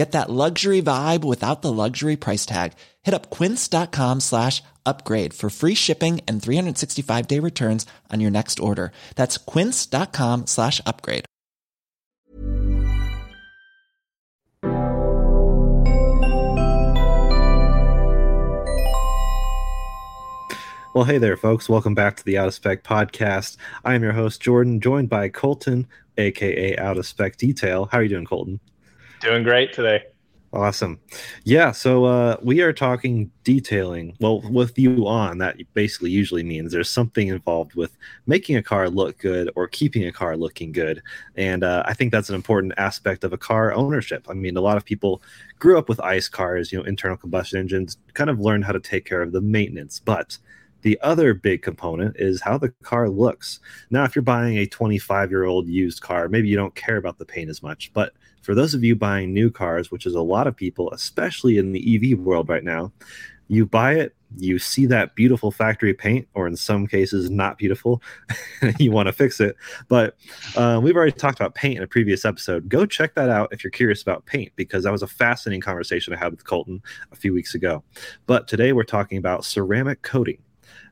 Get that luxury vibe without the luxury price tag. Hit up quince.com slash upgrade for free shipping and 365 day returns on your next order. That's quince.com slash upgrade. Well, hey there, folks. Welcome back to the Out of Spec podcast. I am your host, Jordan, joined by Colton, aka Out of Spec Detail. How are you doing, Colton? Doing great today. Awesome. Yeah, so uh, we are talking detailing. Well, with you on, that basically usually means there's something involved with making a car look good or keeping a car looking good. And uh, I think that's an important aspect of a car ownership. I mean, a lot of people grew up with ICE cars, you know, internal combustion engines, kind of learned how to take care of the maintenance. But the other big component is how the car looks. Now, if you're buying a 25 year old used car, maybe you don't care about the paint as much. But for those of you buying new cars, which is a lot of people, especially in the EV world right now, you buy it, you see that beautiful factory paint, or in some cases, not beautiful, you want to fix it. But uh, we've already talked about paint in a previous episode. Go check that out if you're curious about paint, because that was a fascinating conversation I had with Colton a few weeks ago. But today we're talking about ceramic coating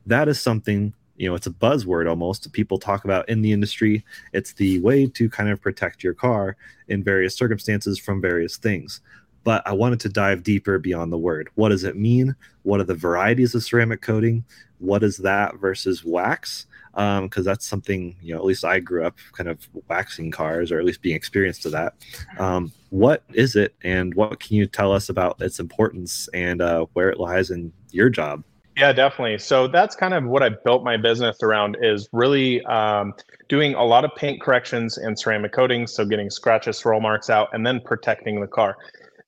that is something you know it's a buzzword almost people talk about in the industry. It's the way to kind of protect your car in various circumstances from various things. But i wanted to dive deeper beyond the word. What does it mean? What are the varieties of ceramic coating? What is that versus wax? Because um, that's something you know at least i grew up kind of waxing cars or at least being experienced to that. Um, what is it and what can you tell us about its importance and uh, where it lies in your job yeah, definitely. So that's kind of what I built my business around is really um, doing a lot of paint corrections and ceramic coatings. So getting scratches, swirl marks out, and then protecting the car.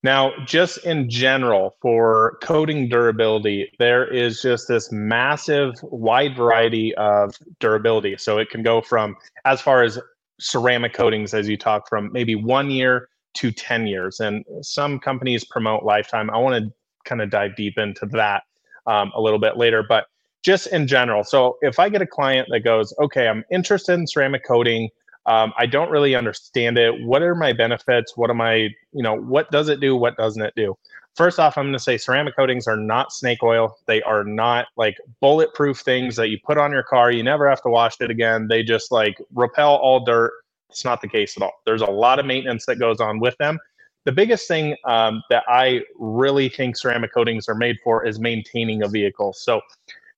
Now, just in general, for coating durability, there is just this massive, wide variety of durability. So it can go from as far as ceramic coatings, as you talk, from maybe one year to 10 years. And some companies promote lifetime. I want to kind of dive deep into that um, a little bit later. But just in general, so if I get a client that goes, okay, I'm interested in ceramic coating, um, I don't really understand it. What are my benefits? What am I, you know, what does it do? What doesn't it do? First off, I'm going to say ceramic coatings are not snake oil. They are not like bulletproof things that you put on your car. You never have to wash it again. They just like repel all dirt. It's not the case at all. There's a lot of maintenance that goes on with them the biggest thing um, that I really think ceramic coatings are made for is maintaining a vehicle. So,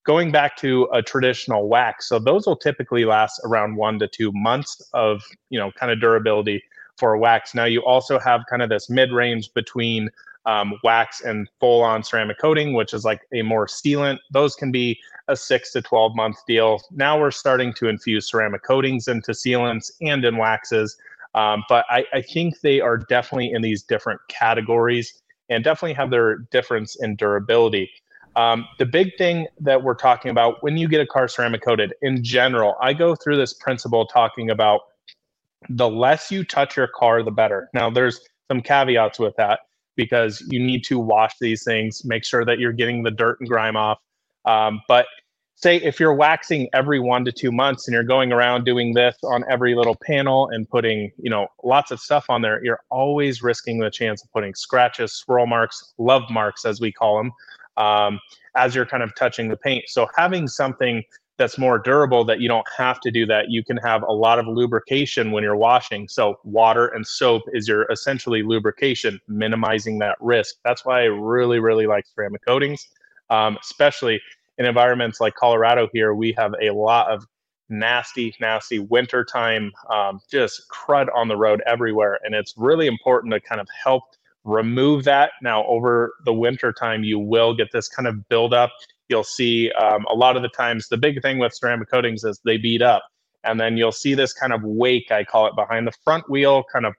going back to a traditional wax, so those will typically last around one to two months of you know kind of durability for wax. Now, you also have kind of this mid range between um, wax and full on ceramic coating, which is like a more sealant. Those can be a six to 12 month deal. Now we're starting to infuse ceramic coatings into sealants and in waxes. Um, but I, I think they are definitely in these different categories and definitely have their difference in durability. Um, the big thing that we're talking about when you get a car ceramic coated in general, I go through this principle talking about the less you touch your car, the better. Now, there's some caveats with that because you need to wash these things, make sure that you're getting the dirt and grime off. Um, but say if you're waxing every one to two months and you're going around doing this on every little panel and putting you know lots of stuff on there you're always risking the chance of putting scratches swirl marks love marks as we call them um, as you're kind of touching the paint. So having something that's more durable that you don't have to do that you can have a lot of lubrication when you're washing. So water and soap is your essentially lubrication minimizing that risk. That's why i really really like ceramic coatings um, especially in environments like Colorado here, we have a lot of nasty, nasty wintertime, um, just crud on the road everywhere. And it's really important to kind of help remove that. Now, over the winter time, you will get this kind of buildup. You'll see um, a lot of the times, the big thing with ceramic coatings is they beat up. And then you'll see this kind of wake, I call it, behind the front wheel, kind of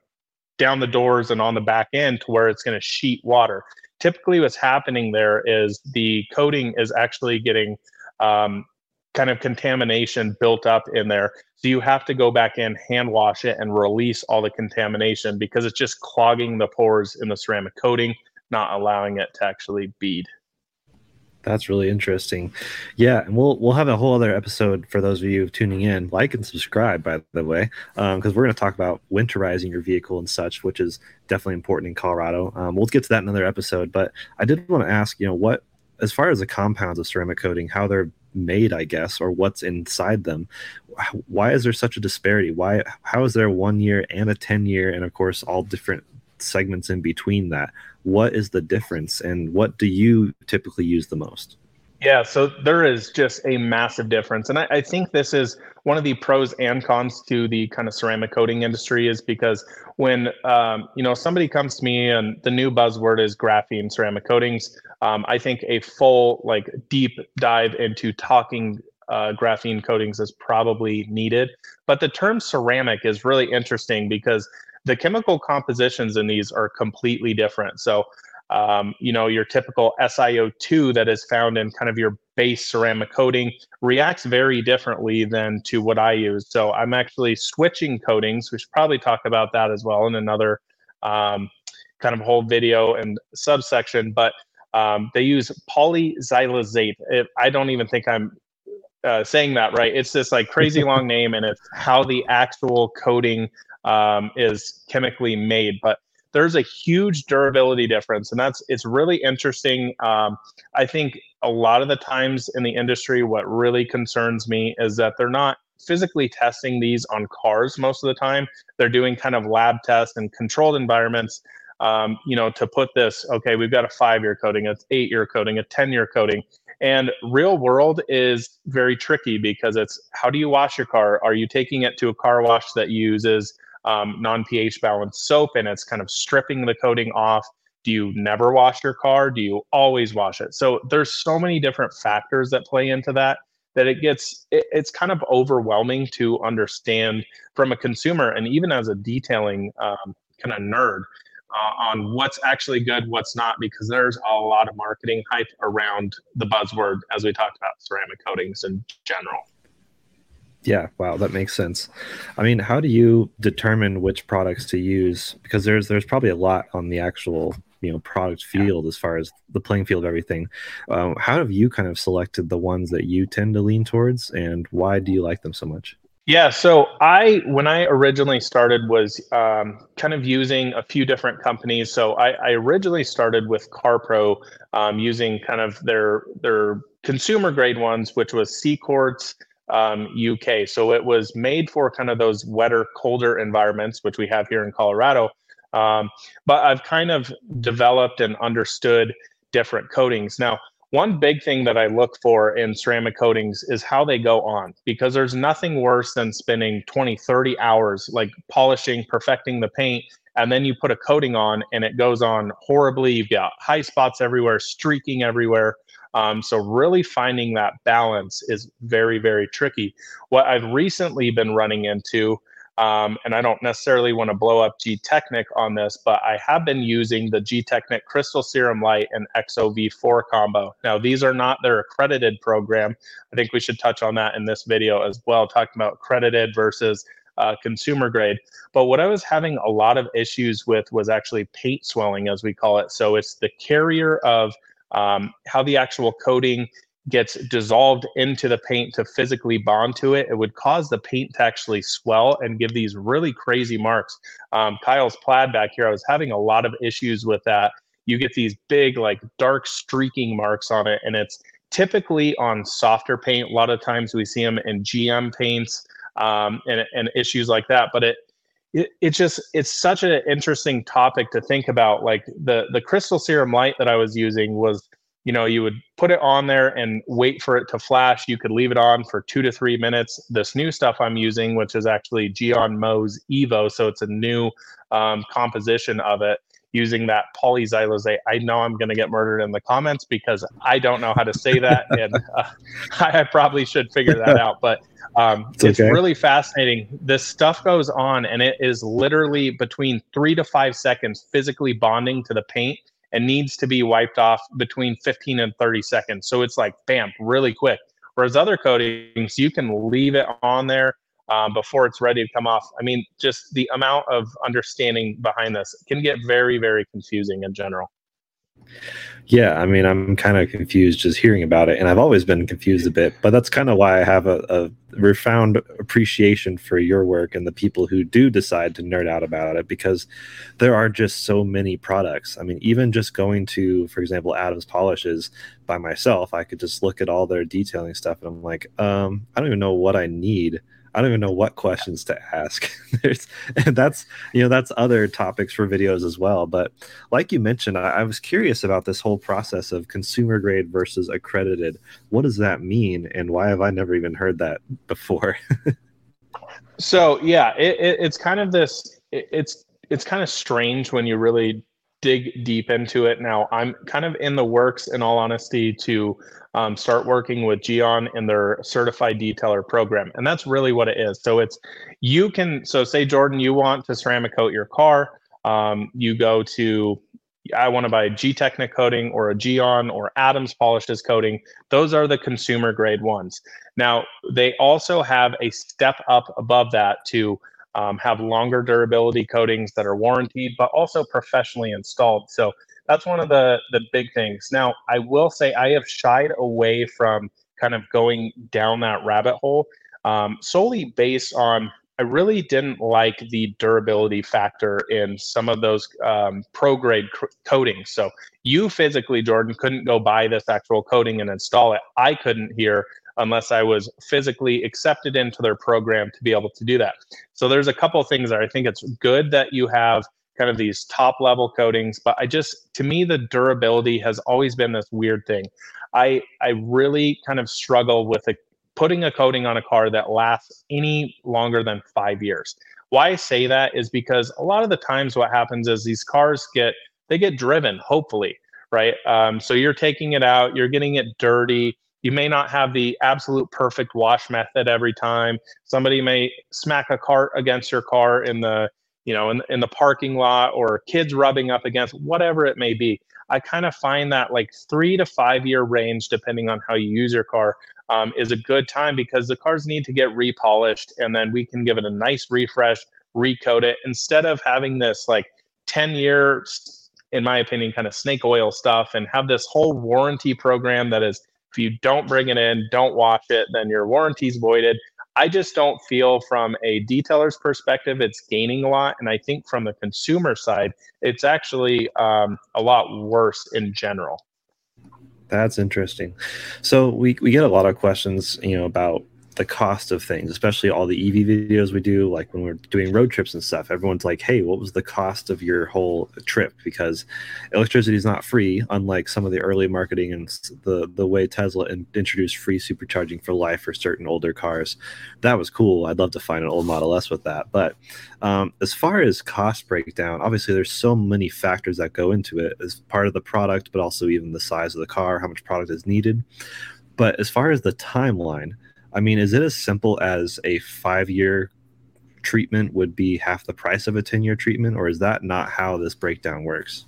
down the doors and on the back end to where it's going to sheet water typically what's happening there is the coating is actually getting um, kind of contamination built up in there. So you have to go back in, hand wash it, and release all the contamination because it's just clogging the pores in the ceramic coating, not allowing it to actually bead. That's really interesting. Yeah, and we'll we'll have a whole other episode for those of you tuning in. Like and subscribe, by the way, because um, we're going to talk about winterizing your vehicle and such, which is definitely important in Colorado. Um, we'll get to that in another episode. But I did want to ask, you know, what as far as the compounds of ceramic coating, how they're made, I guess, or what's inside them. Why is there such a disparity? Why? How is there one year and a ten year, and of course all different segments in between that? what is the difference and what do you typically use the most? Yeah, so there is just a massive difference. And I, I, think this is one of the pros and cons to the kind of ceramic coating industry is because when, um, you know, somebody comes to me and the new buzzword is graphene ceramic coatings, um, I think a full, like, deep dive into talking uh, graphene coatings is probably needed. But the term ceramic is really interesting because the chemical compositions in these are completely different. So, um, you know, your typical SiO2 that is found in kind of your base ceramic coating reacts very differently than to what I use. So I'm actually switching coatings. We should probably talk about that as well in another um, kind of whole video and subsection. But um, they use polyxylazate. It, I don't even think I'm uh, saying that right. It's this like crazy long name, and it's how the actual coating um, is chemically made. But there's a huge durability difference, and that's it's really interesting. Um, I think a lot of the times in the industry, what really concerns me is that they're not physically testing these on cars most of the time. They're doing kind of lab tests and controlled environments. Um, you know, to put this, okay, we've got a five-year coating, a eight-year coating, a ten-year coating, and real world is very tricky because it's how do you wash your car? Are you taking it to a car wash that uses um, non pH balanced soap and it's kind of stripping the coating off. Do you never wash your car? Do you always wash it? So there's so many different factors that play into that that it gets it, it's kind of overwhelming to understand from a consumer and even as a detailing um, kind of nerd uh, on what's actually good, what's not, because there's a lot of marketing hype around the buzzword as we talked about ceramic coatings in general. Yeah, wow, that makes sense. I mean, how do you determine which products to use? Because there's there's probably a lot on the actual you know product field as far as the playing field of everything. Um, how have you kind of selected the ones that you tend to lean towards, and why do you like them so much? Yeah, so I when I originally started was um, kind of using a few different companies. So I, I originally started with CarPro, um, using kind of their their consumer grade ones, which was CQuartz um, UK. So it was made for kind of those wetter, colder environments, which we have here in Colorado. Um, but I've kind of developed and understood different coatings. Now, one big thing that I look for in ceramic coatings is how they go on because there's nothing worse than spending 20, 30 hours like polishing, perfecting the paint, and then you put a coating on and it goes on horribly. You've got high spots everywhere, streaking everywhere. Um, so really finding that balance is very, very tricky. What I've recently been running into, um, and I don't necessarily want to blow up Gtechniq on this, but I have been using the Gtechniq Crystal Serum Light and EXOv4 combo. Now, these are not their accredited program. I think we should touch on that in this video as well, talking about accredited versus uh, consumer grade. But what I was having a lot of issues with was actually paint swelling, as we call it. So it's the carrier of um, how the actual coating gets dissolved into the paint to physically bond to it, it would cause the paint to actually swell and give these really crazy marks. Um, Kyle's plaid back here, I was having a lot of issues with that. You get these big, like dark streaking marks on it, and it's typically on softer paint. A lot of times we see them in GM paints um, and, and issues like that. But it, it it just it's such an interesting topic to think about. Like the the crystal serum light that I was using was you know you would put it on there and wait for it to flash. You could leave it on for two to three minutes. This new stuff i'm using which is actually Gyeon Mohs evo so it's a new um, composition of it using that polyxylosate i know i'm going to get murdered in the comments because i don't know how to say that and uh, i probably should figure that out but um, it's, it's okay. really fascinating this stuff goes on and it is literally between three to five seconds physically bonding to the paint and needs to be wiped off between 15 and 30 seconds. So it's like, bam, really quick. Whereas other coatings, you can leave it on there um, before it's ready to come off. I mean, just the amount of understanding behind this can get very, very confusing in general. Yeah, I mean, I'm kind of confused just hearing about it, and I've always been confused a bit. But that's kind of why I have a, a refound appreciation for your work and the people who do decide to nerd out about it, because there are just so many products. I mean, even just going to, for example, Adam's Polishes by myself, I could just look at all their detailing stuff, and I'm like, um, I don't even know what I need I don't even know what questions to ask. There's, and that's you know that's other topics for videos as well. But like you mentioned, I, I, was curious about this whole process of consumer grade versus accredited. What does that mean, and why have I never even heard that before? so yeah, it, it, it's kind of this. It, it's it's kind of strange when you really dig deep into it now. I'm kind of in the works, in all honesty, to um, start working with Gyeon in their certified detailer program. And that's really what it is. So it's you can, so say, Jordan, you want to ceramic coat your car. Um, you go to, I want to buy Gtechniq coating or a Gyeon or Adam's Polishes coating. Those are the consumer grade ones. Now, they also have a step up above that to um, have longer durability coatings that are warranted, but also professionally installed. So that's one of the the big things. Now, I will say I have shied away from kind of going down that rabbit hole um, solely based on I really didn't like the durability factor in some of those um, pro grade cr- coatings. So you physically, Jordan, couldn't go buy this actual coating and install it. I couldn't here unless I was physically accepted into their program to be able to do that. So there's a couple things that I think it's good that you have kind of these top level coatings, but I just to me the durability has always been this weird thing. I I really kind of struggle with a, putting a coating on a car that lasts any longer than 5 years. Why I say that is because a lot of the times what happens is these cars get they get driven, hopefully, right? Um, so you're taking it out, you're getting it dirty, you may not have the absolute perfect wash method every time. Somebody may smack a cart against your car in the, you know, in, in the parking lot or kids rubbing up against whatever it may be. I kind of find that like three to five year range, depending on how you use your car, um, is a good time because the cars need to get repolished and then we can give it a nice refresh, recode it instead of having this like 10 year in my opinion, kind of snake oil stuff and have this whole warranty program that is if you don't bring it in, don't wash it, then your warranty's voided. I just don't feel from a detailer's perspective it's gaining a lot. And I think from the consumer side, it's actually um, a lot worse in general. That's interesting. So we, we get a lot of questions, you know, about the cost of things, especially all the EV videos we do, like when we're doing road trips and stuff. Everyone's like, "Hey, what was the cost of your whole trip?" Because electricity is not free, unlike some of the early marketing and the the way Tesla in, introduced free supercharging for life for certain older cars. That was cool. I'd love to find an old Model S with that. But um, as far as cost breakdown, obviously there's so many factors that go into it as part of the product, but also even the size of the car, how much product is needed. But as far as the timeline I mean, is it as simple as a five year treatment would be half the price of a 10 year treatment, or is that not how this breakdown works?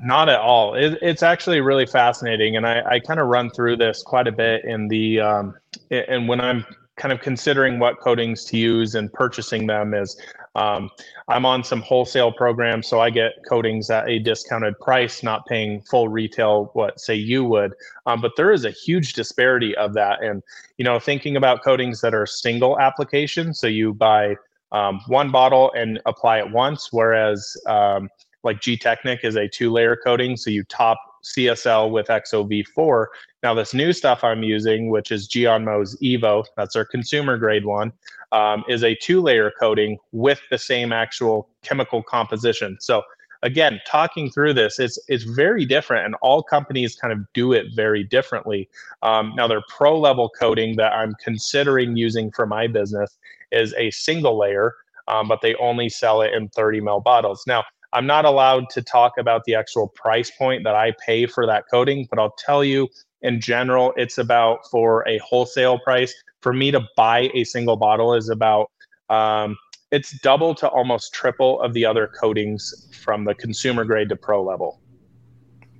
Not at all. It, it's actually really fascinating, and I, I kind of run through this quite a bit in the um, and when I'm kind of considering what coatings to use and purchasing them is um, I'm on some wholesale programs, so I get coatings at a discounted price, not paying full retail what say you would. Um, but there is a huge disparity of that, and you know, thinking about coatings that are single application, so you buy um, one bottle and apply it once, whereas um, like Gtechniq is a two layer coating, so you top CSL with EXOv4. Now, this new stuff I'm using, which is Gyeon Mohs Evo, that's our consumer grade one, um, is a two layer coating with the same actual chemical composition. So, again, talking through this, it's, it's very different, and all companies kind of do it very differently. Um, now, their pro level coating that I'm considering using for my business is a single layer, um, but they only sell it in 30 ml bottles. Now, I'm not allowed to talk about the actual price point that I pay for that coating, but I'll tell you in general, it's about for a wholesale price. For me to buy a single bottle is about um, it's double to almost triple of the other coatings from the consumer grade to pro level.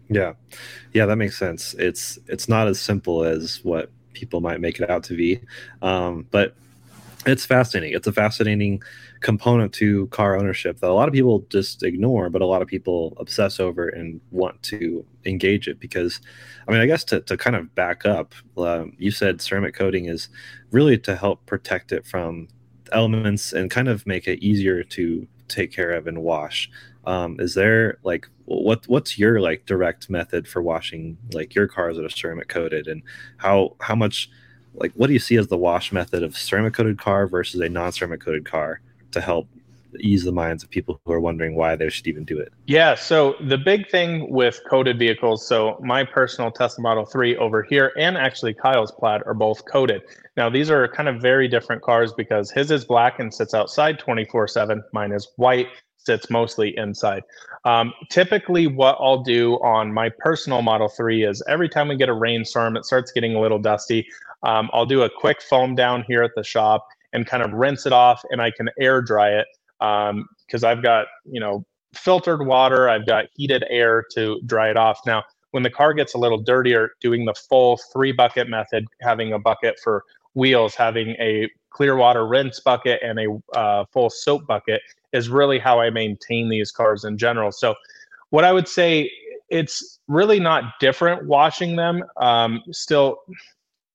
Yeah, yeah, that makes sense. It's it's not as simple as what people might make it out to be, um, but it's fascinating. It's a fascinating component to car ownership that a lot of people just ignore, but a lot of people obsess over and want to engage it because, I mean, I guess to, to kind of back up, um, you said ceramic coating is really to help protect it from elements and kind of make it easier to take care of and wash. Um, is there like what what's your like direct method for washing like your cars that are ceramic coated and how how much like what do you see as the wash method of ceramic coated car versus a non-ceramic coated car to help ease the minds of people who are wondering why they should even do it yeah so the big thing with coated vehicles so my personal tesla model 3 over here and actually kyle's plaid are both coated now these are kind of very different cars because his is black and sits outside 24 7 mine is white sits mostly inside. Um, typically, what I'll do on my personal Model 3 is every time we get a rainstorm, it starts getting a little dusty. Um, I'll do a quick foam down here at the shop and kind of rinse it off, and I can air dry it because um, I've got you know filtered water, I've got heated air to dry it off. Now, when the car gets a little dirtier, doing the full three bucket method, having a bucket for wheels, having a clear water rinse bucket and a uh, full soap bucket is really how I maintain these cars in general. So, what I would say, it's really not different washing them. Um, still,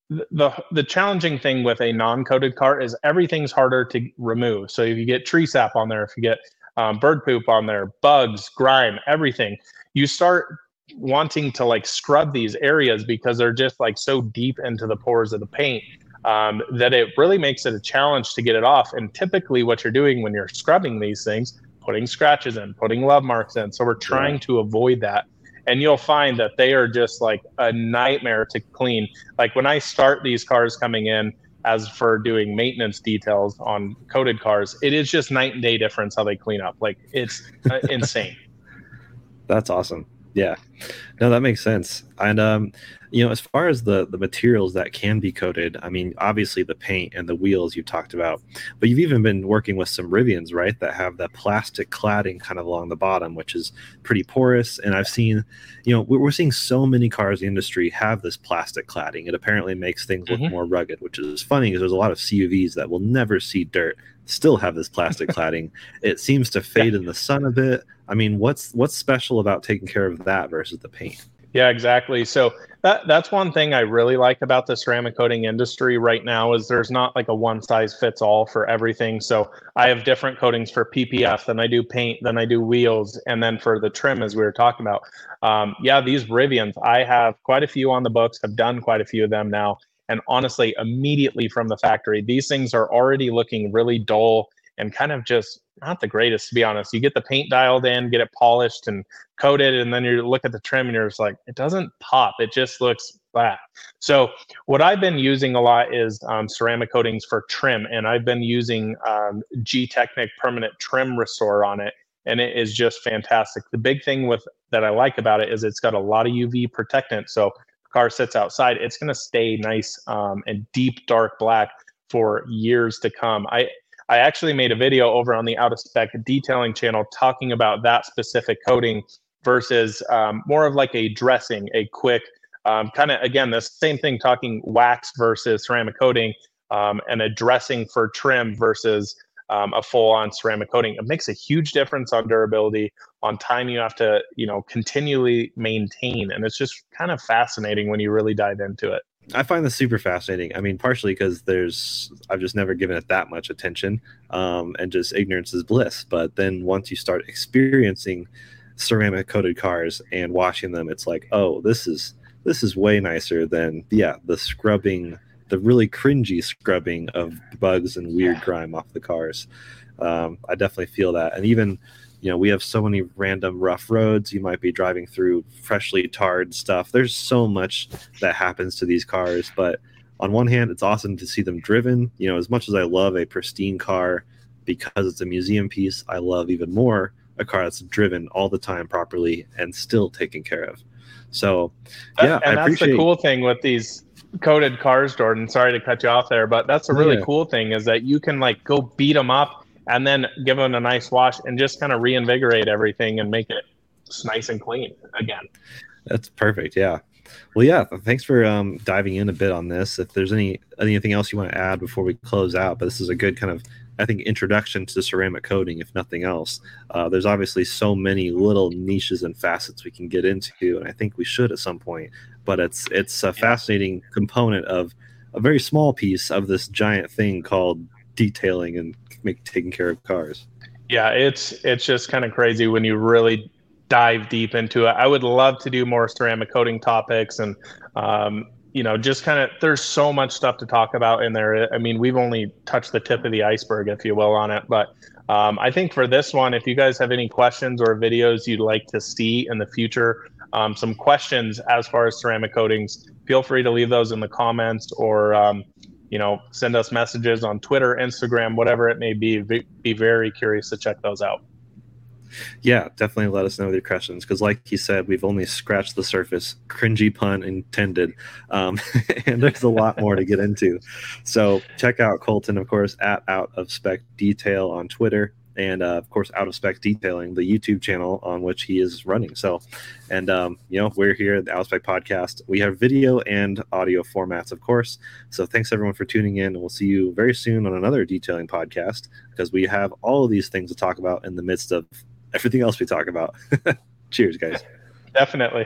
the the challenging thing with a non-coated car is everything's harder to remove. So if you get tree sap on there, if you get um, bird poop on there, bugs, grime, everything, you start wanting to like scrub these areas because they're just like so deep into the pores of the paint um, that it really makes it a challenge to get it off. And typically, what you're doing when you're scrubbing these things, putting scratches in, putting love marks in. So we're trying yeah. to avoid that. And you'll find that they are just like a nightmare to clean. Like when I start these cars coming in, as for doing maintenance details on coated cars, it is just night and day difference how they clean up. Like it's uh, insane. That's awesome. Yeah, no, that makes sense. And um, you know, as far as the the materials that can be coated, I mean, obviously the paint and the wheels you talked about, but you've even been working with some Rivians, right, that have the plastic cladding kind of along the bottom, which is pretty porous. And I've seen, you know, we're seeing so many cars in the industry have this plastic cladding. It apparently makes things look mm-hmm. more rugged, which is funny because there's a lot of CUVs that will never see dirt still have this plastic cladding. It seems to fade yeah. in the sun a bit. I mean, what's what's special about taking care of that versus the paint? Yeah, exactly. So that that's one thing I really like about the ceramic coating industry right now is there's not like a one size fits all for everything. So I have different coatings for PPF, then I do paint, then I do wheels, and then for the trim, as we were talking about. Um, yeah, these Rivians, I have quite a few on the books. I've done quite a few of them now, and honestly, immediately from the factory, these things are already looking really dull and kind of just not the greatest to be honest. You get the paint dialed in, get it polished and coated, and then you look at the trim and you're just like, it doesn't pop. It just looks flat. So what I've been using a lot is um, ceramic coatings for trim, and I've been using um, Gtechniq permanent trim restore on it, and it is just fantastic. The big thing with that I like about it is it's got a lot of UV protectant. So car sits outside, it's going to stay nice um, and deep dark black for years to come. I I actually made a video over on the Out of Spec detailing channel talking about that specific coating versus um, more of like a dressing, a quick um, kind of again the same thing talking wax versus ceramic coating um, and dressing for trim versus um, a full-on ceramic coating. It makes a huge difference on durability, on time you have to, you know, continually maintain, and it's just kind of fascinating when you really dive into it. I find this super fascinating. I mean, partially because there's I've just never given it that much attention, um, and just ignorance is bliss. But then once you start experiencing ceramic coated cars and washing them, it's like, oh, this is this is way nicer than yeah the scrubbing, the really cringy scrubbing of bugs and weird grime off the cars. Um, I definitely feel that, and even you know we have so many random rough roads. You might be driving through freshly tarred stuff. There's so much that happens to these cars but on one hand it's awesome to see them driven. You know as much as i love a pristine car because it's a museum piece i love even more a car that's driven all the time properly and still taken care of. So yeah and I that's appreciate the cool thing with these coated cars jordan. Sorry to cut you off there but that's a really Yeah. cool thing is that you can like go beat them up and then give them a nice wash and just kind of reinvigorate everything and make it nice and clean again That's perfect. Yeah. Well, yeah. Thanks for um, diving in a bit on this. If there's any anything else you want to add before we close out, but this is a good kind of, I think, introduction to ceramic coating, if nothing else. Uh, there's obviously so many little niches and facets we can get into, and I think we should at some point. But it's it's a fascinating component of a very small piece of this giant thing called detailing and make, taking care of cars. yeah it's it's just kind of crazy when you really dive deep into it i would love to do more ceramic coating topics and um, you know just kind of there's so much stuff to talk about in there i mean we've only touched the tip of the iceberg if you will on it but um, i think for this one if you guys have any questions or videos you'd like to see in the future um, some questions as far as ceramic coatings feel free to leave those in the comments or um, you know send us messages on twitter instagram whatever it may be be, very curious to check those out yeah, definitely let us know your questions because, like you said, we've only scratched the surface. Cringy pun intended, um, and there's a lot more to get into. So check out Colton, of course, at Out of Spec Detail on Twitter, and uh, of course, Out of Spec Detailing, the YouTube channel on which he is running. So, and um, you know, we're here at the Out of Spec Podcast. We have video and audio formats, of course. So thanks everyone for tuning in, and we'll see you very soon on another detailing podcast because we have all of these things to talk about in the midst of everything else we talk about. Cheers, guys. definitely